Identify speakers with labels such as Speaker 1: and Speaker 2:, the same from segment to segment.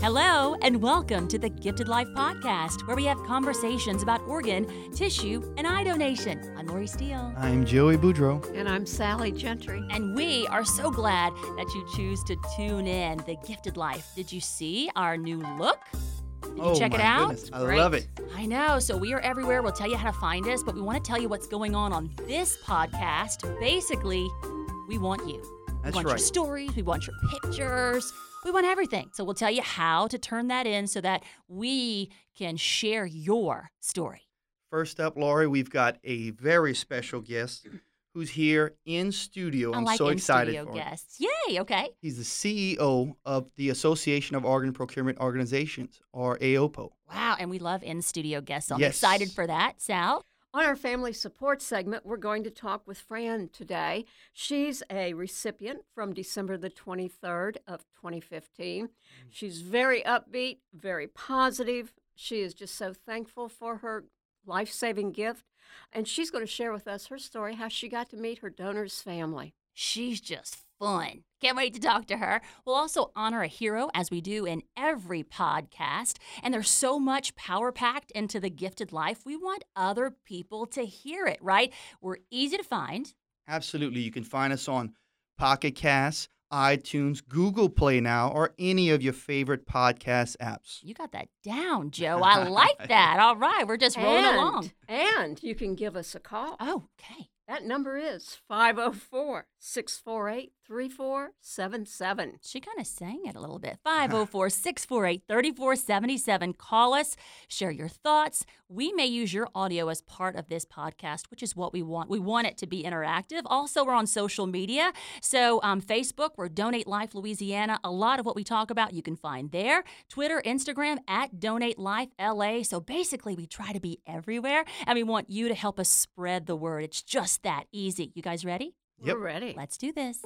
Speaker 1: Hello, and welcome to the Gifted Life Podcast, where we have conversations about organ, tissue, and eye donation. I'm Lori Steele.
Speaker 2: I'm Joey Boudreau.
Speaker 3: And I'm Sally Gentry.
Speaker 1: And we are so glad that you choose to tune in. The Gifted Life. Did you see our new look? Did you
Speaker 2: oh,
Speaker 1: check it
Speaker 2: my
Speaker 1: out?
Speaker 2: goodness. I
Speaker 1: Great.
Speaker 2: love it.
Speaker 1: I know. So we are everywhere. We'll tell you how to find us, but we want to tell you what's going on on this podcast. Basically, we want you. That's we
Speaker 2: That's
Speaker 1: want your stories. We want your pictures. We want everything. So we'll tell you how to turn that in so that we can share your story.
Speaker 2: First up, Lori, we've got a very special guest who's here in studio.
Speaker 1: I
Speaker 2: I'm
Speaker 1: like
Speaker 2: so
Speaker 1: in
Speaker 2: excited
Speaker 1: studio
Speaker 2: for him.
Speaker 1: guests. Yay! Okay.
Speaker 2: He's the CEO of the Association of Organ Procurement Organizations, or AOPO.
Speaker 1: Wow, and we love in studio guests. So I'm
Speaker 2: Yes.
Speaker 1: excited for that. Sal.
Speaker 3: On our family support segment, we're going to talk with Fran today. She's a recipient from December the 23rd of 2015. Mm. She's very upbeat, very positive. She is just so thankful for her life-saving gift, and she's going to share with us her story how she got to meet her donor's family.
Speaker 1: She's just fun. Can't wait to talk to her. We'll also honor a hero as we do in every podcast. And there's so much power packed into the gifted life. We want other people to hear it, right? We're easy to find.
Speaker 2: Absolutely. You can find us on Pocket Casts, iTunes, Google Play now, or any of your favorite podcast apps.
Speaker 1: You got that down, Joe. I like that. All right, we're just rolling
Speaker 3: and,
Speaker 1: along.
Speaker 3: And you can give us a call.
Speaker 1: Oh, okay.
Speaker 3: That number is 504 648 3477.
Speaker 1: She kind of sang it a little bit. 504 648 3477. Call us, share your thoughts. We may use your audio as part of this podcast, which is what we want. We want it to be interactive. Also, we're on social media. So, um, Facebook, we're Donate Life Louisiana. A lot of what we talk about you can find there. Twitter, Instagram, at Donate Life LA. So, basically, we try to be everywhere and we want you to help us spread the word. It's just that easy. You guys ready?
Speaker 2: Yep.
Speaker 3: We're ready.
Speaker 1: Let's do this.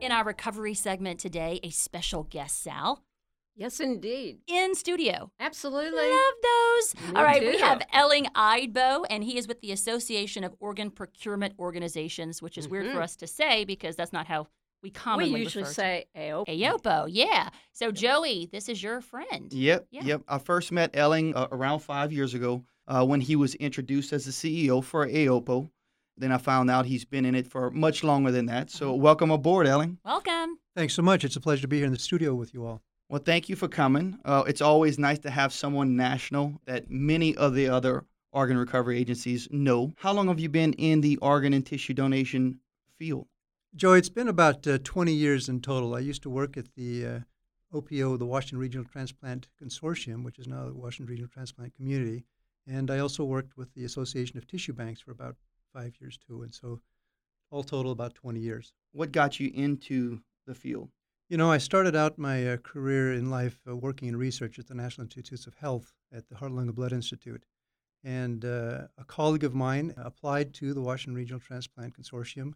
Speaker 1: In our recovery segment today, a special guest, Sal,
Speaker 3: Yes, indeed.
Speaker 1: in studio.
Speaker 3: Absolutely.
Speaker 1: Love those.
Speaker 3: Me
Speaker 1: All right, we have Elling Eidbo, and he is with the Association of Organ Procurement Organizations, which is weird for
Speaker 3: Mhm.
Speaker 1: us to say because that's not how we commonly
Speaker 3: we usually
Speaker 1: refer
Speaker 3: say AOP.
Speaker 1: AOPO. Yeah. So, Joey, this is your friend.
Speaker 2: Yep,
Speaker 1: Yeah.
Speaker 2: yep. I first met Elling uh, around five years ago uh, when he was introduced as the CEO for AOPO. Then I found out he's been in it for much longer than that. So welcome aboard, Elling.
Speaker 1: Welcome.
Speaker 4: Thanks so much. It's a pleasure to be here in the studio with you all.
Speaker 2: Well, thank you for coming. Uh, it's always nice to have someone national that many of the other organ recovery agencies know. How long have you been in the organ and tissue donation field?
Speaker 4: Joey, it's been about uh, 20 years in total. I used to work at the uh, OPO, the Washington Regional Transplant Consortium, which is now the Washington Regional Transplant Community. And I also worked with the Association of Tissue Banks for about five years, too. And so, all total, about 20 years.
Speaker 2: What got you into the field?
Speaker 4: You know, I started out my uh, career in life uh, working in research at the National Institutes of Health at the Heart, Lung, and Blood Institute. And uh, a colleague of mine applied to the Washington Regional Transplant Consortium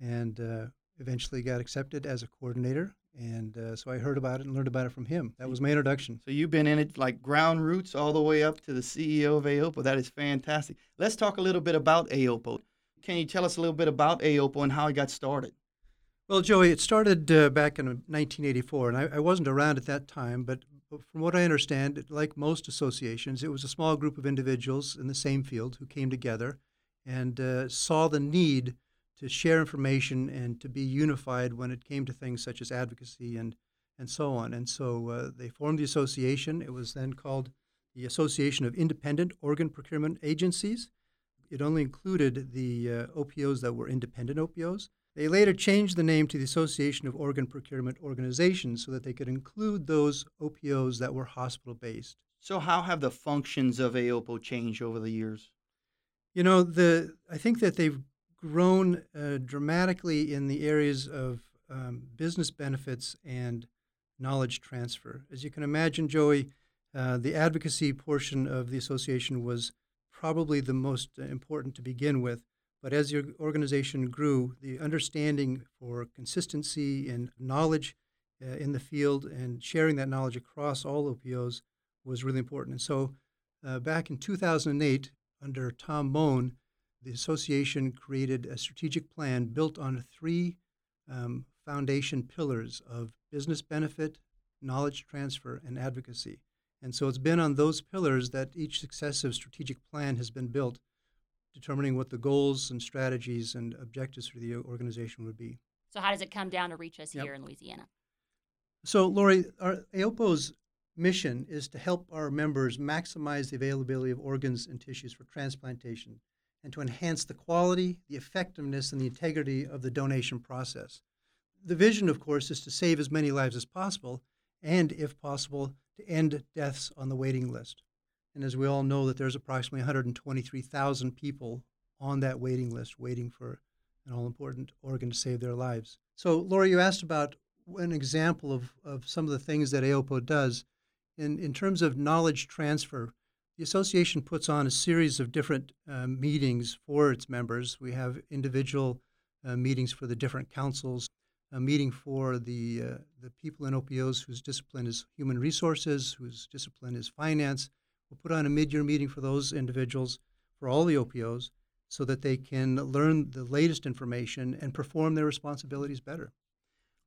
Speaker 4: and uh, eventually got accepted as a coordinator. And uh, so I heard about it and learned about it from him. That was my introduction.
Speaker 2: So you've been in it like ground roots all the way up to the CEO of AOPO. That is fantastic. Let's talk a little bit about AOPO. Can you tell us a little bit about AOPO and how it got started?
Speaker 4: Well, Joey, it started uh, back in 1984, and I, I wasn't around at that time, but from what I understand, like most associations, it was a small group of individuals in the same field who came together and uh, saw the need to share information and to be unified when it came to things such as advocacy and, and so on. And so uh, they formed the association. It was then called the Association of Independent Organ Procurement Agencies. It only included the uh, OPOs that were independent OPOs. They later changed the name to the Association of Organ Procurement Organizations so that they could include those OPOs that were hospital based.
Speaker 2: So how have the functions of AOPO changed over the years?
Speaker 4: You know, the I think that they've grown uh, dramatically in the areas of um, business benefits and knowledge transfer. As you can imagine, Joey, uh, the advocacy portion of the association was probably the most important to begin with. But as your organization grew, the understanding for consistency and knowledge uh, in the field and sharing that knowledge across all OPOs was really important. And so uh, back in 2008, under Tom Mone, the association created a strategic plan built on three um, foundation pillars of business benefit, knowledge transfer, and advocacy. And so it's been on those pillars that each successive strategic plan has been built, determining what the goals and strategies and objectives for the organization would be.
Speaker 1: So, how does it come down to reach us
Speaker 4: Yep.
Speaker 1: here in Louisiana?
Speaker 4: So, Lori, our AOPO's mission is to help our members maximize the availability of organs and tissues for transplantation and to enhance the quality, the effectiveness, and the integrity of the donation process. The vision, of course, is to save as many lives as possible and, if possible, to end deaths on the waiting list. And as we all know, that there's approximately 123,000 people on that waiting list waiting for an all important organ to save their lives. So, Lori, you asked about an example of, of some of the things that AOPO does. In, in terms of knowledge transfer, the association puts on a series of different uh, meetings for its members. We have individual uh, meetings for the different councils, a meeting for the, uh, the people in OPOs whose discipline is human resources, whose discipline is finance. We'll put on a mid year meeting for those individuals for all the OPOs so that they can learn the latest information and perform their responsibilities better.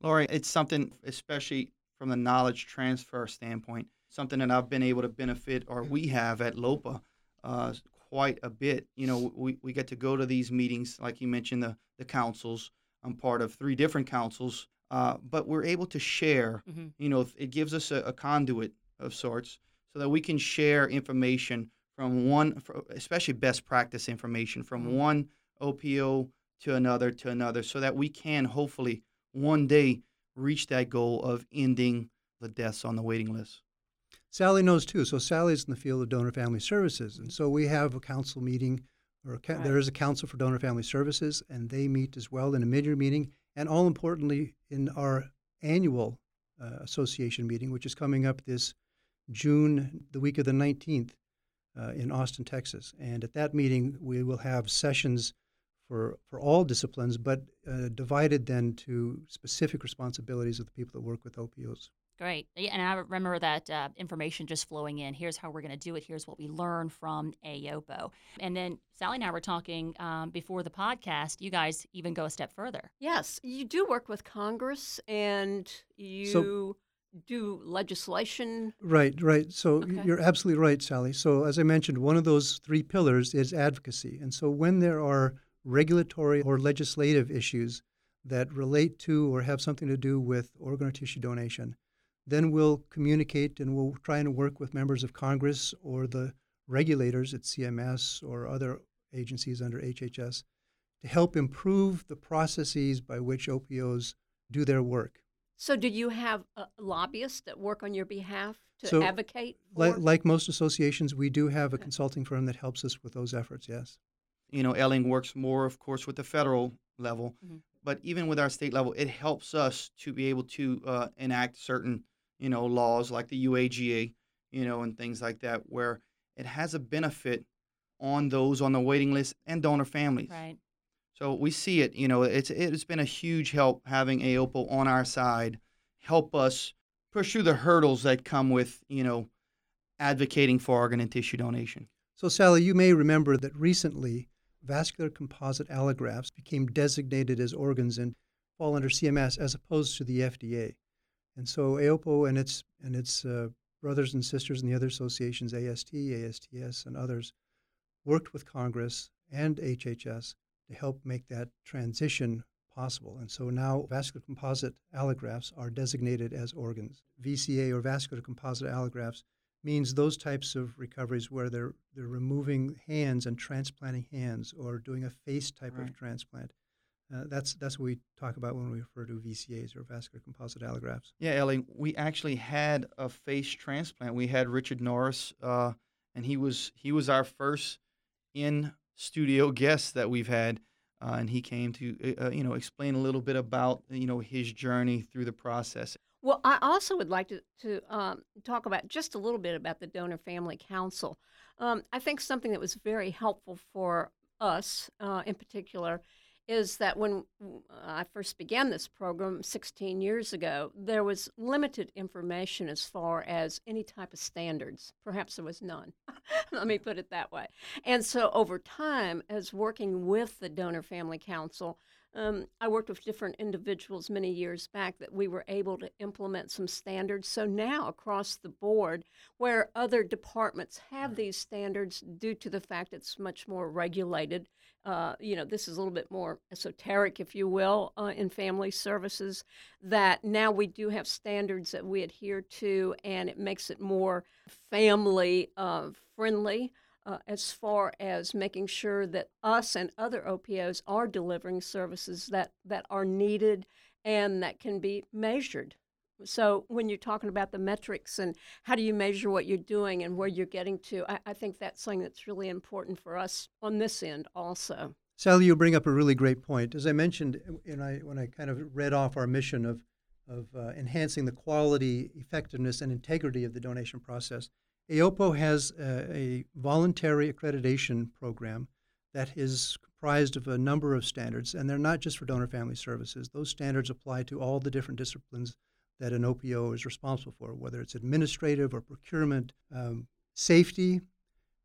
Speaker 2: Lori, it's something, especially from the knowledge transfer standpoint, something that I've been able to benefit, or we have at LOPA, uh, quite a bit. You know, we, we get to go to these meetings, like you mentioned, the, the councils. I'm part of three different councils, uh, but we're able to share.
Speaker 1: Mhm.
Speaker 2: You know, it gives us a, a conduit of sorts so that we can share information from one, especially best practice information from
Speaker 1: Mhm.
Speaker 2: one OPO to another to another, so that we can hopefully one day reach that goal of ending the deaths on the waiting list.
Speaker 4: Sally knows too. So Sally's in the field of donor family services, and so we have a council meeting, or a,
Speaker 3: Right.
Speaker 4: there is a council for donor family services, and they meet as well in a mid-year meeting, and all importantly in our annual uh, association meeting, which is coming up this June, the week of the 19th, uh, in Austin, Texas. And at that meeting, we will have sessions for for all disciplines, but uh, divided then to specific responsibilities of the people that work with OPOs.
Speaker 1: Great. And I remember that uh, information just flowing in. Here's how we're going to do it. Here's what we learn from AOPO. And then Sally and I were talking um, before the podcast. You guys even go a step further.
Speaker 3: Yes, you do work with Congress and you do legislation.
Speaker 4: Right, right. So
Speaker 3: Okay.
Speaker 4: you're absolutely right, Sally. So as I mentioned, one of those three pillars is advocacy. And so when there are regulatory or legislative issues that relate to or have something to do with organ or tissue donation, then we'll communicate and we'll try and work with members of Congress or the regulators at CMS or other agencies under HHS to help improve the processes by which OPOs do their work.
Speaker 3: So, do you have uh, lobbyists that work on your behalf to
Speaker 4: So,
Speaker 3: advocate?
Speaker 4: Like, like most associations, we do have a
Speaker 3: Okay.
Speaker 4: consulting firm that helps us with those efforts, yes.
Speaker 2: You know, Elling works more, of course, with the federal level,
Speaker 1: Mhm.
Speaker 2: but even with our state level, it helps us to be able to uh, enact certain, you know, laws like the UAGA, you know, and things like that, where it has a benefit on those on the waiting list and donor families.
Speaker 1: Right.
Speaker 2: So we see it. You know, it's it's been a huge help having AOPO on our side, help us push through the hurdles that come with you know advocating for organ and tissue donation.
Speaker 4: So, Sally, you may remember that recently vascular composite allografts became designated as organs and fall under CMS as opposed to the FDA. And so AOPO and its, and its uh, brothers and sisters in the other associations, AST, ASTS, and others, worked with Congress and HHS to help make that transition possible. And so now vascular composite allografts are designated as organs. VCA or vascular composite allografts means those types of recoveries where they're they're removing hands and transplanting hands or doing a face type
Speaker 2: Right.
Speaker 4: of transplant. Uh, that's that's what we talk about when we refer to VCAs or vascular composite allografts.
Speaker 2: Yeah, Ellie, we actually had a face transplant. We had Richard Norris, uh, and he was he was our first in studio guest that we've had, uh, and he came to uh, uh, you know explain a little bit about you know his journey through the process.
Speaker 3: Well, I also would like to, to um, talk about just a little bit about the Donor Family Council. Um, I think something that was very helpful for us uh, in particular is that when I first began this program 16 years ago, there was limited information as far as any type of standards. Perhaps there was none. Let me put it that way. And so over time, as working with the Donor Family Council, um, I worked with different individuals many years back that we were able to implement some standards. So now, across the board, where other departments have these standards due to the fact it's much more regulated, uh, you know, this is a little bit more esoteric, if you will, uh, in family services, that now we do have standards that we adhere to, and it makes it more family uh, friendly uh, as far as making sure that us and other OPOs are delivering services that, that are needed and that can be measured. So, when you're talking about the metrics and how do you measure what you're doing and where you're getting to, I, I think that's something that's really important for us on this end also.
Speaker 4: Sally, you bring up a really great point. As I mentioned when I, when I kind of read off our mission of, of uh, enhancing the quality, effectiveness, and integrity of the donation process, AOPO has a, a, voluntary accreditation program that is comprised of a number of standards, and they're not just for donor family services. Those standards apply to all the different disciplines that an OPO is responsible for, whether it's administrative or procurement, um, safety,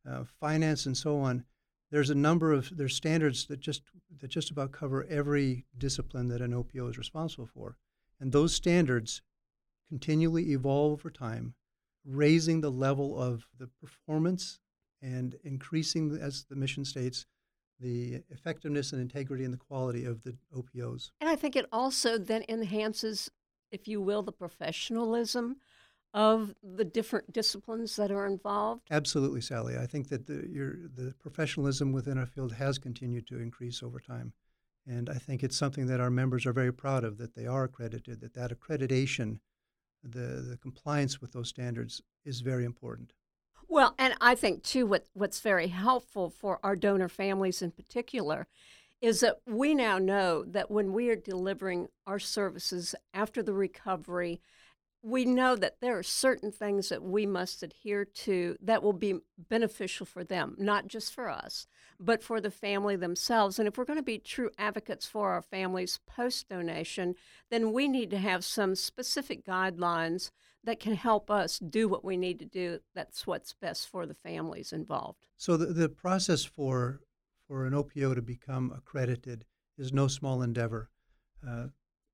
Speaker 4: uh, finance, and so on. There's a number of there's standards that just that just about cover every discipline that an OPO is responsible for, and those standards continually evolve over time raising the level of the performance and increasing, as the mission states, the effectiveness and integrity and the quality of the OPOs.
Speaker 3: And I think it also then enhances, if you will, the professionalism of the different disciplines that are involved.
Speaker 4: Absolutely, Sally. I think that the, your, the professionalism within our field has continued to increase over time. And I think it's something that our members are very proud of, that they are accredited, that that accreditation the, the compliance with those standards is very important.
Speaker 3: Well, and I think too, what, what's very helpful for our donor families in particular is that we now know that when we are delivering our services after the recovery, we know that there are certain things that we must adhere to that will be beneficial for them, not just for us, but for the family themselves. And if we're going to be true advocates for our families post donation, then we need to have some specific guidelines that can help us do what we need to do. That's what's best for the families involved.
Speaker 4: So the, the process for for an OPO to become accredited is no small endeavor. Uh,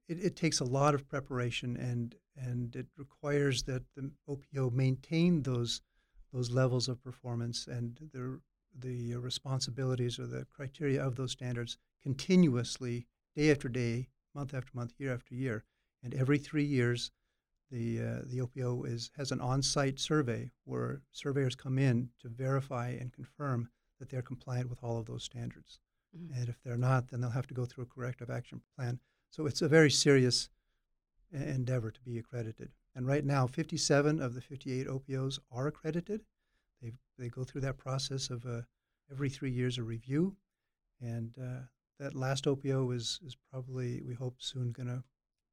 Speaker 4: it, it takes a lot of preparation and and it requires that the OPO maintain those those levels of performance and the the responsibilities or the criteria of those standards continuously, day after day, month after month, year after year, and every three years, the uh, the OPO is has an on-site survey where surveyors come in to verify and confirm that they're compliant with all of those standards. Mm-hmm. And if they're not, then they'll have to go through a corrective action plan. So it's a very serious endeavor to be accredited. And right now, 57 of the 58 OPOs are accredited. They they go through that process of uh, every three years a review, and uh, that last OPO is is probably we hope soon going to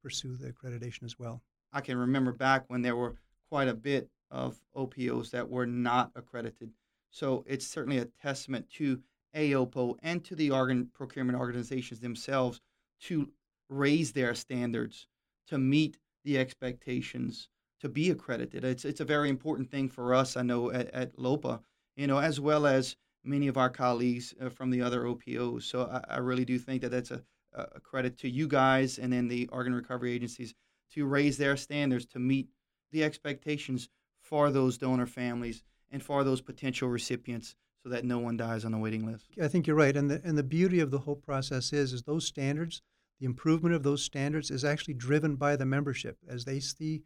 Speaker 4: pursue the accreditation as well.
Speaker 2: I can remember back when there were quite a bit of OPOs that were not accredited. So it's certainly a testament to AOPO and to the organ procurement organizations themselves to raise their standards to meet the expectations to be accredited. It's it's a very important thing for us, I know, at, at LOPA, you know, as well as many of our colleagues uh, from the other OPOs. So I, I, really do think that that's a, a credit to you guys and then the organ recovery agencies to raise their standards to meet the expectations for those donor families and for those potential recipients so that no one dies on the waiting list.
Speaker 4: I think you're right. And the, and the beauty of the whole process is, is those standards – the improvement of those standards is actually driven by the membership as they see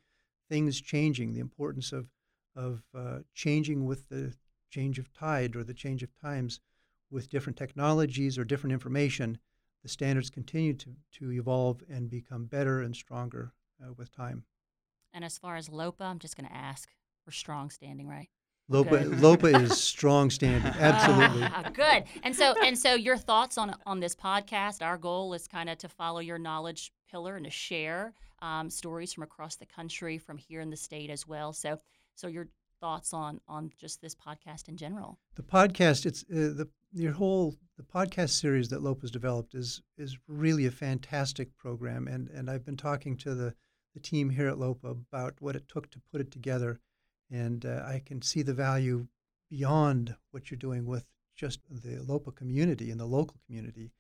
Speaker 4: things changing, the importance of, of uh, changing with the change of tide or the change of times with different technologies or different information. The standards continue to, to evolve and become better and stronger uh, with time.
Speaker 1: And as far as LOPA, I'm just going to ask, we're strong standing, right?
Speaker 4: Lopa,
Speaker 1: Good.
Speaker 4: Lopa is strong standing. Absolutely.
Speaker 1: Ah, good. And so and so your thoughts on on this podcast. Our goal is kind of to follow your knowledge pillar and to share um, stories from across the country, from here in the state as well. So so your thoughts on on just this podcast in general.
Speaker 4: The podcast, it's uh, the your whole the podcast series that Lopa's developed is is really a fantastic program, and and I've been talking to the the team here at Lopa about what it took to put it together, and uh, I can see the value beyond what you're doing with just the Lopa community and the local community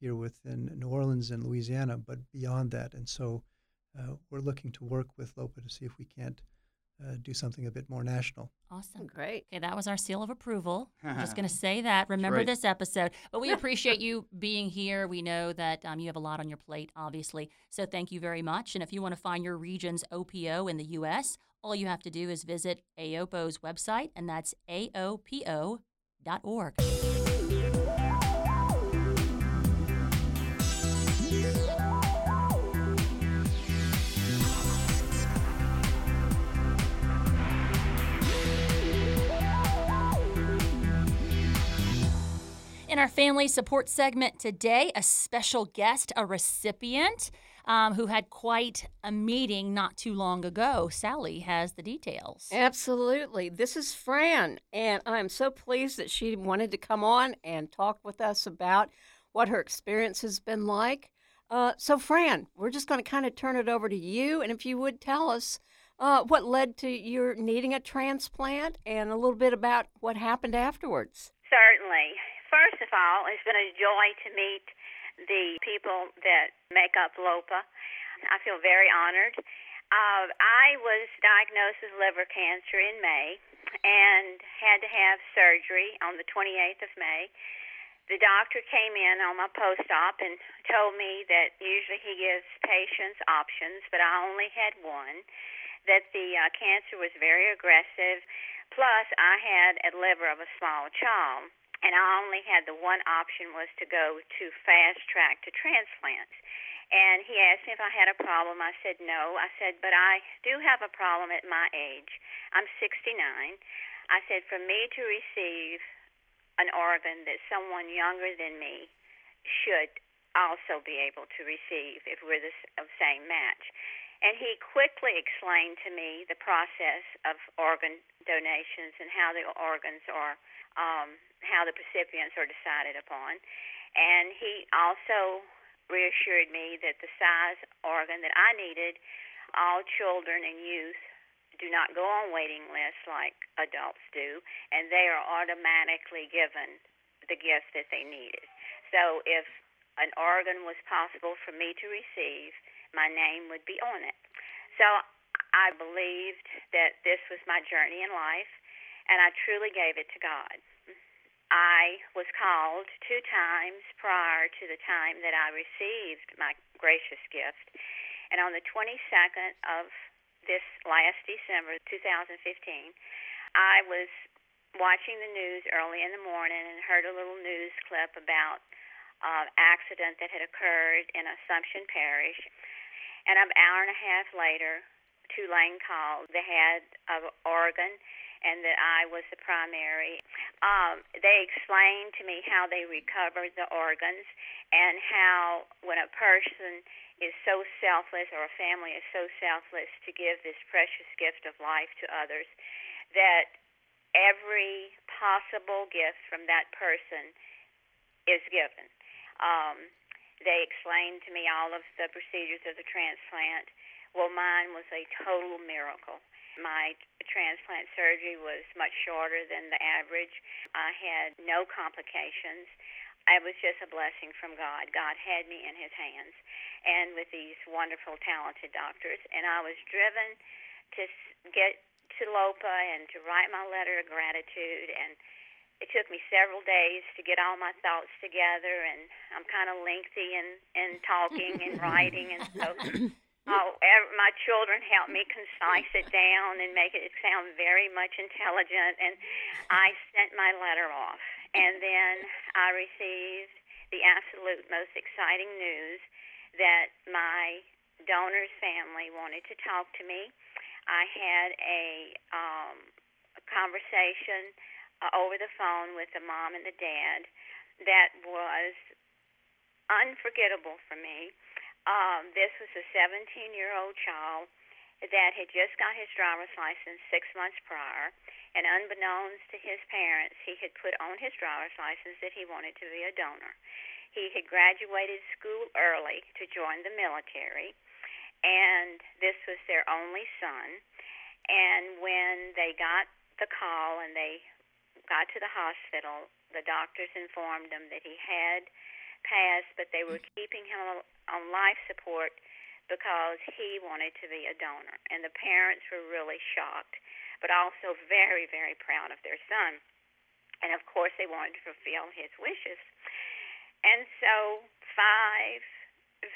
Speaker 4: here within New Orleans and Louisiana, but beyond that, and so uh, we're looking to work with Lopa to see if we can't uh, do something a bit more national.
Speaker 1: Awesome.
Speaker 3: Great.
Speaker 1: Okay, that was our seal of approval. I'm just going to say that. Remember
Speaker 2: right.
Speaker 1: this episode. But we appreciate you being here. We know that um, you have a lot on your plate, obviously. So thank you very much. And if you want to find your region's OPO in the U.S., all you have to do is visit AOPO's website, and that's aopo.org. In our family support segment today, a special guest, a recipient um, who had quite a meeting not too long ago. Sally has the details.
Speaker 3: Absolutely. This is Fran, and I'm so pleased that she wanted to come on and talk with us about what her experience has been like. Uh, so, Fran, we're just going to kind of turn it over to you, and if you would tell us uh, what led to your needing a transplant and a little bit about what happened afterwards.
Speaker 5: Certainly. First of all, it's been a joy to meet the people that make up LOPA. I feel very honored. Uh, I was diagnosed with liver cancer in May and had to have surgery on the 28th of May. The doctor came in on my post op and told me that usually he gives patients options, but I only had one, that the uh, cancer was very aggressive, plus I had a liver of a small child and I only had the one option was to go to fast track to transplant. And he asked me if I had a problem. I said no. I said, but I do have a problem at my age. I'm 69. I said, for me to receive an organ that someone younger than me should also be able to receive if we're the same match. And he quickly explained to me the process of organ donations and how the organs are um, how the recipients are decided upon. And he also reassured me that the size organ that I needed, all children and youth do not go on waiting lists like adults do, and they are automatically given the gift that they needed. So if an organ was possible for me to receive, my name would be on it. So I believed that this was my journey in life, and I truly gave it to God. I was called two times prior to the time that I received my gracious gift. And on the 22nd of this last December 2015, I was watching the news early in the morning and heard a little news clip about an uh, accident that had occurred in Assumption Parish. And an hour and a half later, Tulane called the head of organ and that I was the primary. Um, they explained to me how they recovered the organs and how when a person is so selfless or a family is so selfless to give this precious gift of life to others, that every possible gift from that person is given. Um, they explained to me all of the procedures of the transplant. Well, mine was a total miracle. My transplant surgery was much shorter than the average. I had no complications. It was just a blessing from God. God had me in His hands, and with these wonderful, talented doctors. And I was driven to get to LOPA and to write my letter of gratitude. And it took me several days to get all my thoughts together. And I'm kind of lengthy in in talking and writing, and so. Oh, my children helped me concise it down and make it sound very much intelligent. And I sent my letter off. And then I received the absolute most exciting news that my donor's family wanted to talk to me. I had a, um, a conversation uh, over the phone with the mom and the dad that was unforgettable for me. Um, this was a 17 year old child that had just got his driver's license six months prior, and unbeknownst to his parents, he had put on his driver's license that he wanted to be a donor. He had graduated school early to join the military, and this was their only son. And when they got the call and they got to the hospital, the doctors informed them that he had passed, but they were keeping him on life support because he wanted to be a donor. And the parents were really shocked, but also very, very proud of their son. And of course, they wanted to fulfill his wishes. And so, five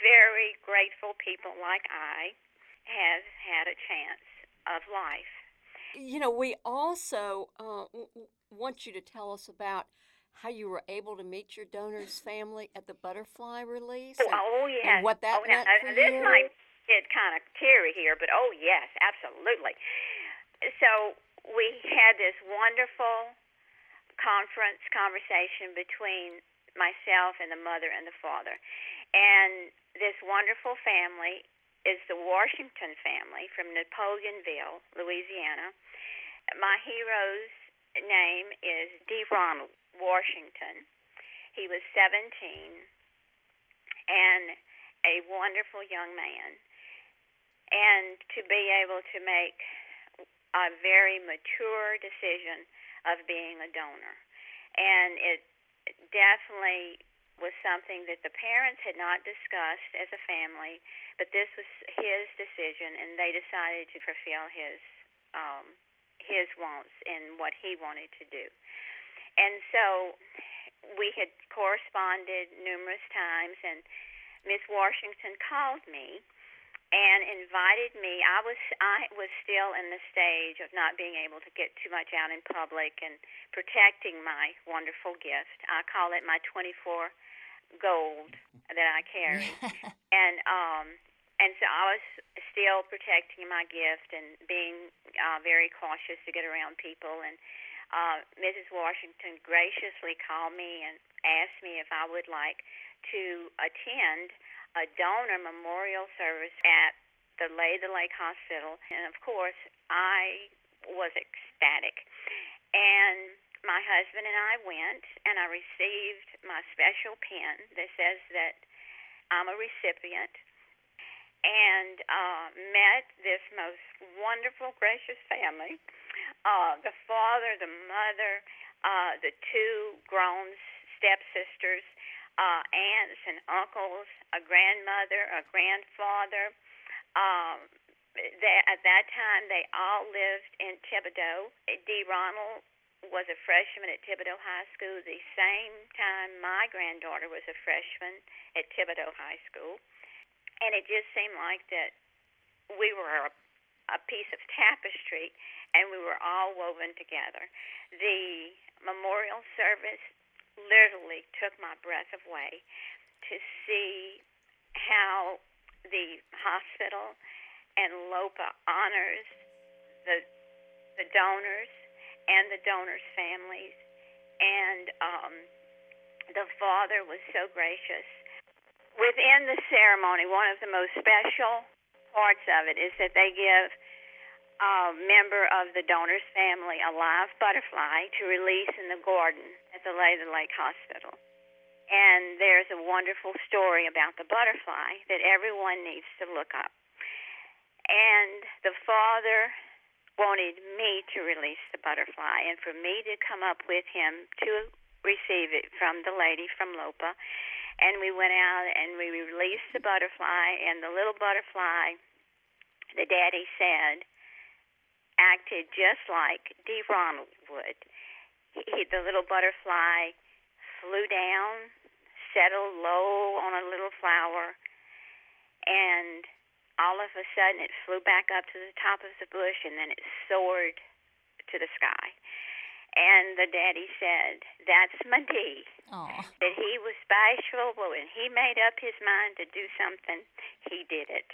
Speaker 5: very grateful people like I have had a chance of life.
Speaker 3: You know, we also uh, want you to tell us about how you were able to meet your donor's family at the butterfly release.
Speaker 5: And, oh, yes.
Speaker 3: And what that
Speaker 5: oh,
Speaker 3: meant
Speaker 5: now,
Speaker 3: for
Speaker 5: this
Speaker 3: you.
Speaker 5: might get kind of teary here, but oh, yes, absolutely. So we had this wonderful conference conversation between myself and the mother and the father. And this wonderful family is the Washington family from Napoleonville, Louisiana. My hero's name is D. Ronald Washington. He was 17 and a wonderful young man. And to be able to make a very mature decision of being a donor. And it definitely was something that the parents had not discussed as a family, but this was his decision, and they decided to fulfill his um, his wants and what he wanted to do. And so we had corresponded numerous times, and Miss Washington called me and invited me. I was I was still in the stage of not being able to get too much out in public and protecting my wonderful gift. I call it my 24 gold that I carry. and um and so I was still protecting my gift and being uh, very cautious to get around people. And uh, Mrs. Washington graciously called me and asked me if I would like to attend a donor memorial service at the Lady of the Lake Hospital. And of course, I was ecstatic. And my husband and I went, and I received my special pin that says that I'm a recipient and uh, met this most wonderful, gracious family. Uh, the father, the mother, uh, the two grown stepsisters, uh, aunts and uncles, a grandmother, a grandfather. Um, they, at that time, they all lived in Thibodaux. D. Ronald was a freshman at Thibodaux High School the same time my granddaughter was a freshman at Thibodaux High School and it just seemed like that we were a, a piece of tapestry and we were all woven together. The memorial service literally took my breath away to see how the hospital and LOPA honors the the donors and the donors' families, and um, the father was so gracious within the ceremony, one of the most special parts of it is that they give a member of the donor's family a live butterfly to release in the garden at the Lady of the Lake Hospital. And there's a wonderful story about the butterfly that everyone needs to look up. And the father wanted me to release the butterfly and for me to come up with him to receive it from the lady from Lopa and we went out and we released the butterfly, and the little butterfly, the daddy said, acted just like D. Ronald would. He, the little butterfly flew down, settled low on a little flower, and all of a sudden it flew back up to the top of the bush and then it soared to the sky. And the daddy said, That's my D. That he was bashful, but when he made up his mind to do something, he did it.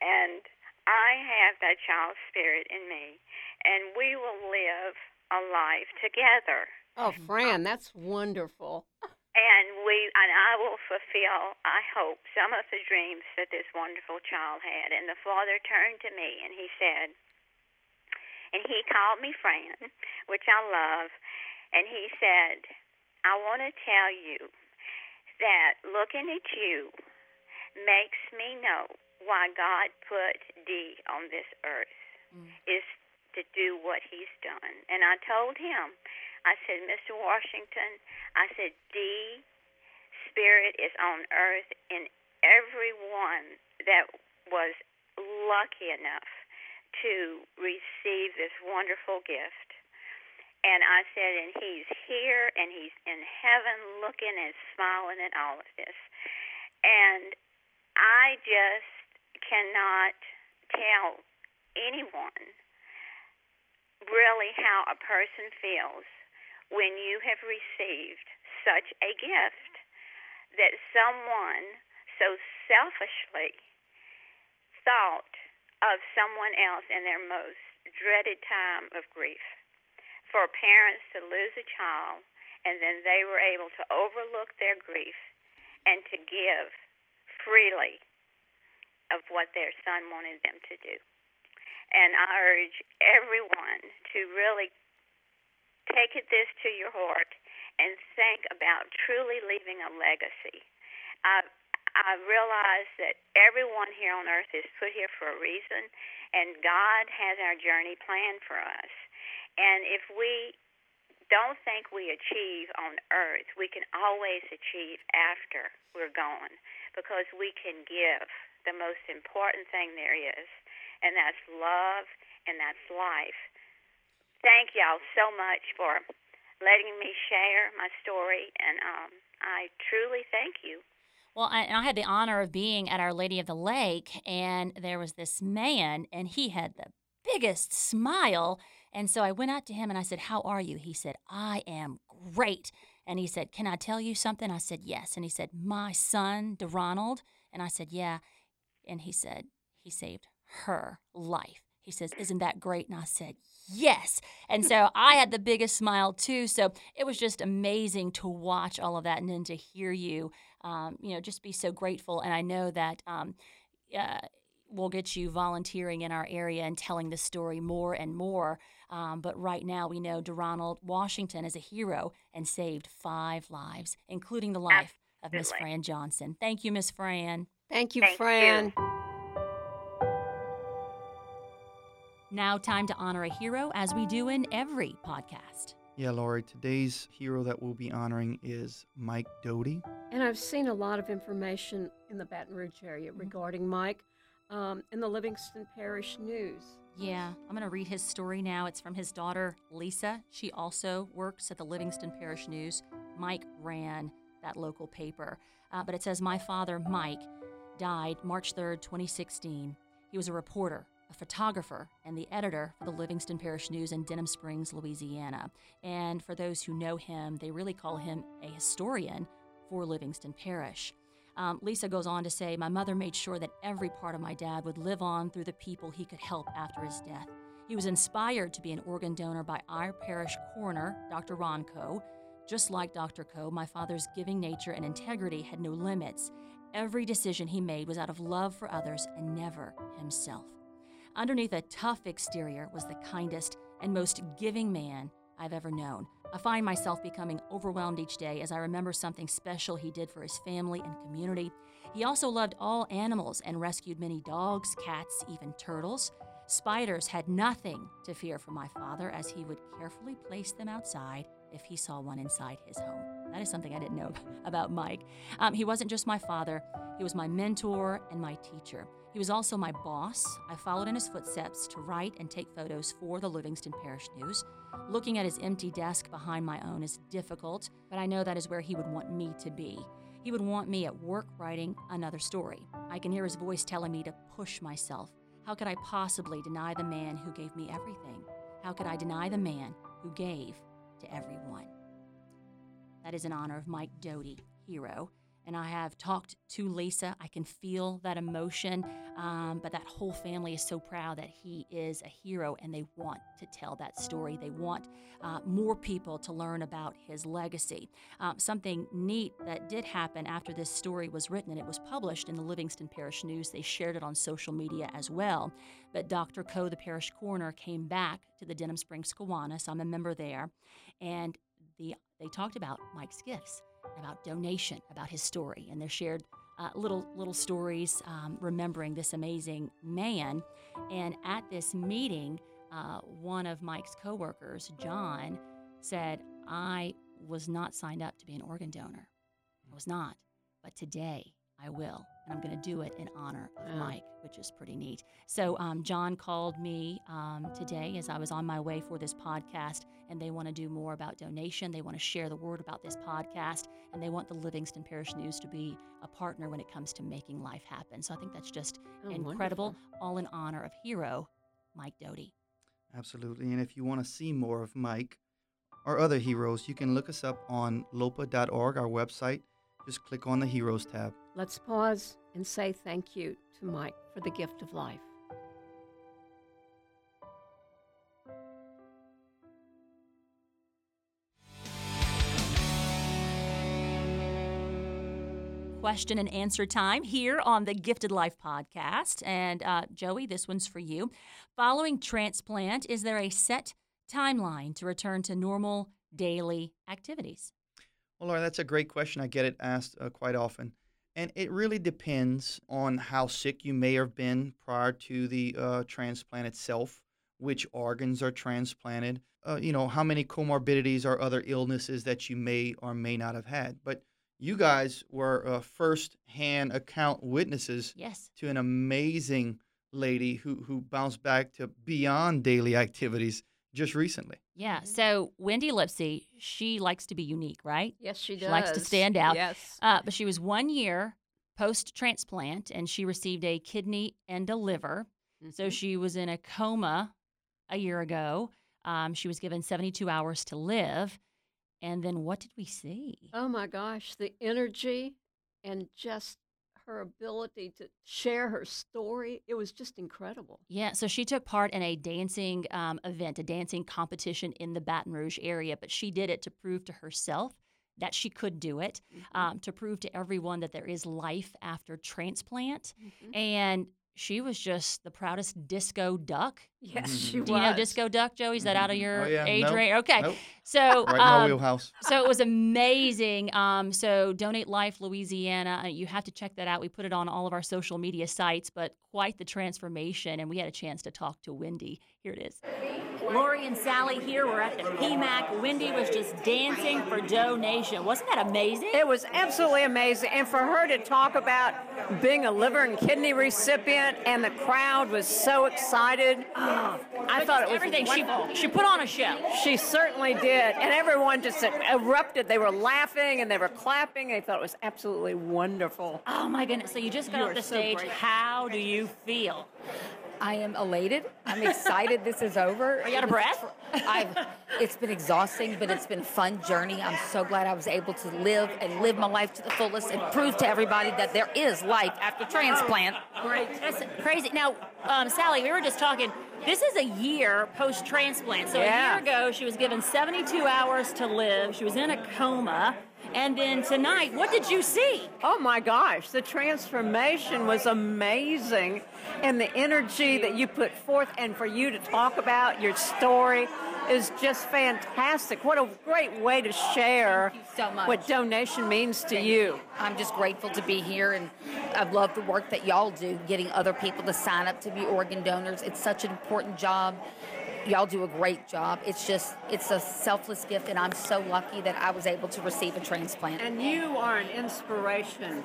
Speaker 5: And I have that child spirit in me, and we will live a life together.
Speaker 3: Oh, Fran, that's wonderful.
Speaker 5: And we and I will fulfill, I hope, some of the dreams that this wonderful child had. And the father turned to me and he said, and he called me Fran, which I love, and he said, I want to tell you that looking at you makes me know why God put D on this earth mm. is to do what he's done. And I told him, I said, Mr. Washington, I said, D spirit is on earth in everyone that was lucky enough to receive this wonderful gift. And I said, and he's here and he's in heaven looking and smiling at all of this. And I just cannot tell anyone really how a person feels when you have received such a gift that someone so selfishly thought of someone else in their most dreaded time of grief. For parents to lose a child and then they were able to overlook their grief and to give freely of what their son wanted them to do. And I urge everyone to really take this to your heart and think about truly leaving a legacy. I, I realize that everyone here on earth is put here for a reason, and God has our journey planned for us. And if we don't think we achieve on earth, we can always achieve after we're gone because we can give the most important thing there is, and that's love and that's life. Thank y'all so much for letting me share my story, and um, I truly thank you.
Speaker 1: Well, I, I, had the honor of being at Our Lady of the Lake, and there was this man, and he had the biggest smile. And so I went out to him and I said, How are you? He said, I am great. And he said, Can I tell you something? I said, Yes. And he said, My son, DeRonald. And I said, Yeah. And he said, He saved her life. He says, Isn't that great? And I said, Yes. And so I had the biggest smile too. So it was just amazing to watch all of that and then to hear you, um, you know, just be so grateful. And I know that um, uh, we'll get you volunteering in our area and telling the story more and more. Um, but right now, we know DeRonald Washington is a hero and saved five lives, including the life Absolutely. of Miss Fran Johnson. Thank you, Miss Fran.
Speaker 3: Thank you, Thank Fran. You.
Speaker 1: Now, time to honor a hero as we do in every podcast.
Speaker 2: Yeah, Lori, today's hero that we'll be honoring is Mike Dowty.
Speaker 3: And I've seen a lot of information in the Baton Rouge area mm-hmm. regarding Mike um, in the Livingston Parish News.
Speaker 1: Yeah, I'm going to read his story now. It's from his daughter, Lisa. She also works at the Livingston Parish News. Mike ran that local paper. Uh, but it says, My father, Mike, died March 3rd, 2016. He was a reporter, a photographer, and the editor for the Livingston Parish News in Denham Springs, Louisiana. And for those who know him, they really call him a historian for Livingston Parish. Um, Lisa goes on to say, My mother made sure that every part of my dad would live on through the people he could help after his death. He was inspired to be an organ donor by our parish coroner, Dr. Ron Coe. Just like Dr. Coe, my father's giving nature and integrity had no limits, Every decision he made was out of love for others and never himself. Underneath a tough exterior was the kindest and most giving man I've ever known. I find myself becoming overwhelmed each day as I remember something special he did for his family and community. He also loved all animals and rescued many dogs, cats, even turtles. Spiders had nothing to fear from my father as he would carefully place them outside if he saw one inside his home. That is something I didn't know about Mike. Um, he wasn't just my father, he was my mentor and my teacher. He was also my boss. I followed in his footsteps to write and take photos for the Livingston Parish News. Looking at his empty desk behind my own is difficult, but I know that is where he would want me to be. He would want me at work writing another story. I can hear his voice telling me to push myself. How could I possibly deny the man who gave me everything? How could I deny the man who gave to everyone. That is in honor of Mike Dowty, hero. And I have talked to Lisa. I can feel that emotion, um, but that whole family is so proud that he is a hero and they want to tell that story. They want uh, more people to learn about his legacy. Um, something neat that did happen after this story was written and it was published in the Livingston Parish News. They shared it on social media as well. But Dr. Coe, the parish coroner, came back to the Denham Springs Kiwanis. I'm a member there, and the, they talked about Mike's gifts about donation, about his story, and they shared uh, little little stories um, remembering this amazing man. And at this meeting, uh, one of Mike's coworkers, John, said, "I was not signed up to be an organ donor. I was not, but today I will, and I'm going to do it in honor of
Speaker 3: Yeah.
Speaker 1: Mike, which is pretty neat." So um, John called me um, today as I was on my way for this podcast, and they want to do more about donation. They want to share the word about this podcast, and they want the Livingston Parish News to be a partner when it comes to making life happen. So I think that's just
Speaker 3: Oh,
Speaker 1: incredible,
Speaker 3: wonderful.
Speaker 1: all in honor of hero Mike Dowty.
Speaker 2: Absolutely. And if you want to see more of Mike or other heroes, you can look us up on lopa.org, our website. Just click on the Heroes tab.
Speaker 3: Let's pause and say thank you to Mike for the gift of life.
Speaker 1: Question and answer time here on the Gifted Life podcast. And uh, Joey, this one's for you. Following transplant, is there a set timeline to return to normal daily activities?
Speaker 2: Well, Lori, that's a great question. I get it asked uh, quite often. And it really depends on how sick you may have been prior to the uh, transplant itself, which organs are transplanted, uh, you know, how many comorbidities or other illnesses that you may or may not have had. But you guys were uh, first hand account witnesses
Speaker 1: Yes.
Speaker 2: to an amazing lady who, who bounced back to beyond daily activities just recently.
Speaker 1: Yeah. So Wendy Lipsey, she likes to be unique, right?
Speaker 3: Yes, she does.
Speaker 1: She likes to stand out.
Speaker 3: Yes.
Speaker 1: Uh, but she was one year post transplant and she received a kidney and a liver. So
Speaker 3: Mhm.
Speaker 1: she was in a coma a year ago. Um, she was given 72 hours to live. And then what did we see?
Speaker 3: Oh my gosh, the energy and just her ability to share her story. It was just incredible.
Speaker 1: Yeah, so she took part in a dancing um, event, a dancing competition in the Baton Rouge area, but she did it to prove to herself that she could do it, um, to prove to everyone that there is life after transplant.
Speaker 3: Mhm.
Speaker 1: And she was just the proudest disco duck.
Speaker 3: Yes,
Speaker 2: Mhm.
Speaker 3: she was.
Speaker 1: Do you know Disco Duck, Joey? Is that out of
Speaker 2: Mhm.
Speaker 1: your
Speaker 2: Oh, yeah.
Speaker 1: age
Speaker 2: Nope.
Speaker 1: range? Okay.
Speaker 2: Nope.
Speaker 1: So,
Speaker 2: Right in our
Speaker 1: um,
Speaker 2: wheelhouse.
Speaker 1: so it was amazing. Um, so Donate Life Louisiana, uh, you have to check that out. We put it on all of our social media sites, but quite the transformation. And we had a chance to talk to Wendy. Here it is. Lori and Sally here. We're at the PMAC. Wendy was just dancing for donation. Wasn't that amazing?
Speaker 3: It was absolutely amazing. And for her to talk about being a liver and kidney recipient, and the crowd was so excited. Oh, I thought it was
Speaker 1: everything. She,
Speaker 3: wonderful.
Speaker 1: she put on a show.
Speaker 3: She certainly did. And everyone just erupted. They were laughing and they were clapping. They thought it was absolutely wonderful.
Speaker 1: Oh my goodness. So you just got
Speaker 3: You
Speaker 1: off the
Speaker 3: so
Speaker 1: stage.
Speaker 3: great.
Speaker 1: How do you feel?
Speaker 6: I am elated. I'm excited this is over.
Speaker 1: Are you out of breath?
Speaker 6: I've, it's been exhausting, but it's been a fun journey. I'm so glad I was able to live and live my life to the fullest and prove to everybody that there is life after transplant.
Speaker 1: Great. That's crazy. Now, um, Sally, we were just talking. This is a year post transplant. So
Speaker 3: Yeah.
Speaker 1: a year ago, she was given 72 hours to live. She was in a coma. And then tonight, what did you see?
Speaker 3: Oh my gosh, the transformation was amazing. And the energy that you put forth, and for you to talk about your story is just fantastic. What a great way to share
Speaker 6: so
Speaker 3: what donation means to you.
Speaker 6: I'm just grateful to be here, and I love the work that y'all do, getting other people to sign up to be organ donors. It's such an important job. Y'all do a great job. It's just, it's a selfless gift, and I'm so lucky that I was able to receive a transplant.
Speaker 3: And you are an inspiration.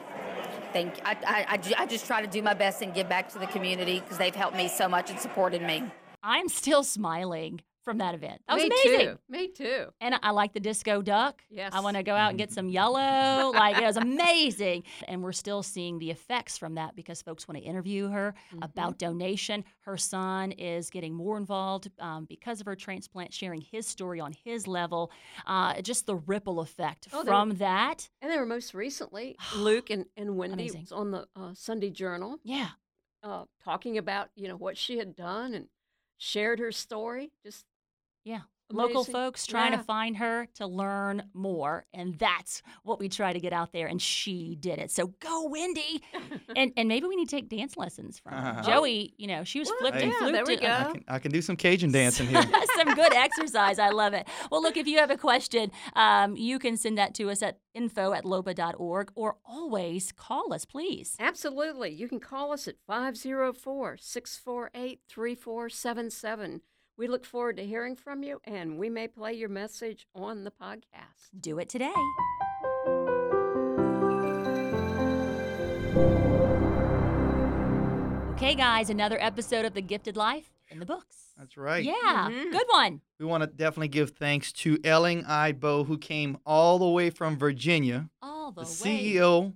Speaker 6: Thank I, I, I, I just try to do my best and give back to the community because they've helped me so much and supported me.
Speaker 1: I'm still smiling from that event. That was
Speaker 3: Me
Speaker 1: amazing.
Speaker 3: too. Me too.
Speaker 1: And I like the disco duck.
Speaker 3: Yes.
Speaker 1: I want to go out and get some yellow. like it was amazing. And we're still seeing the effects from that because folks want to interview her
Speaker 3: Mm-hmm.
Speaker 1: about donation. Her son is getting more involved um, because of her transplant, sharing his story on his level. Uh, just the ripple effect
Speaker 3: Oh,
Speaker 1: from that.
Speaker 3: And they were most recently, Luke and, and Wendy
Speaker 1: Amazing.
Speaker 3: was on the uh, Sunday Journal
Speaker 1: Yeah.
Speaker 3: uh, talking about you know what she had done and shared her story. Just
Speaker 1: Yeah. Local
Speaker 3: Amazing.
Speaker 1: folks trying
Speaker 3: Yeah.
Speaker 1: to find her to learn more. And that's what we try to get out there. And she did it. So go, Wendy. and and maybe we need to take dance lessons from her. Joey, you know, she was
Speaker 3: Well,
Speaker 1: flipped and
Speaker 3: yeah, there we go.
Speaker 2: I can, I can do some Cajun dancing here.
Speaker 1: Some good exercise. I love it. Well, look, if you have a question, um, you can send that to us at info at lopa.org or always call us, please.
Speaker 3: Absolutely. You can call us at 504 648 3477. We look forward to hearing from you, and we may play your message on the podcast.
Speaker 1: Do it today. Okay, guys, another episode of The Gifted Life in the books.
Speaker 2: That's right.
Speaker 1: Yeah, mm-hmm. good one.
Speaker 2: We want to definitely give thanks to Elling Eidbo, who came all the way from Virginia,
Speaker 1: All the,
Speaker 2: the
Speaker 1: way.
Speaker 2: CEO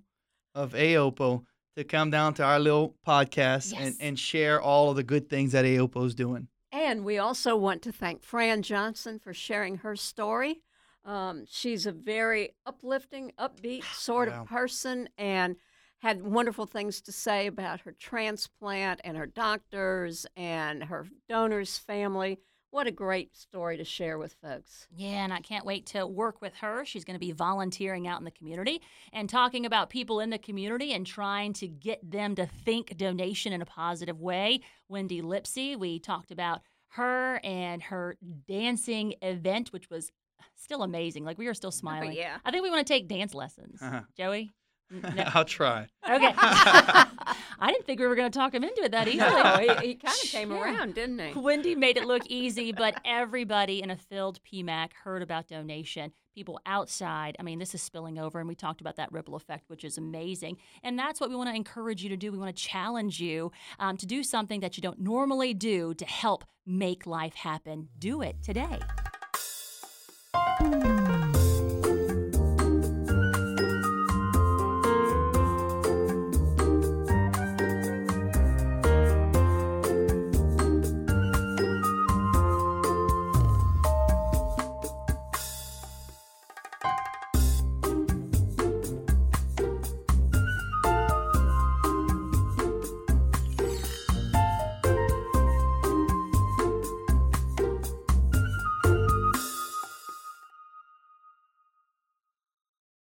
Speaker 2: of AOPO, to come down to our little podcast and, and share all of the good things that AOPO is doing.
Speaker 3: And we also want to thank Fran Johnson for sharing her story. Um, she's a very uplifting, upbeat sort
Speaker 2: Yeah.
Speaker 3: of person and had wonderful things to say about her transplant and her doctors and her donors' family. What a great story to share with folks.
Speaker 1: Yeah, and I can't wait to work with her. She's going to be volunteering out in the community and talking about people in the community and trying to get them to think donation in a positive way. Wendy Lipsey, we talked about her and her dancing event, which was still amazing. Like we are still oh, smiling.
Speaker 3: yeah.
Speaker 1: I think we want to take dance lessons. Joey? N- no.
Speaker 2: I'll try.
Speaker 1: Okay. I didn't think we were going to talk him into it that easily.
Speaker 3: No, he, he kind of came
Speaker 1: Yeah.
Speaker 3: around, didn't he?
Speaker 1: Wendy made it look easy, but everybody in a filled PMAC heard about donation. People outside, I mean, this is spilling over, and we talked about that ripple effect, which is amazing. And that's what we want to encourage you to do. We want to challenge you um, to do something that you don't normally do to help make life happen. Do it today.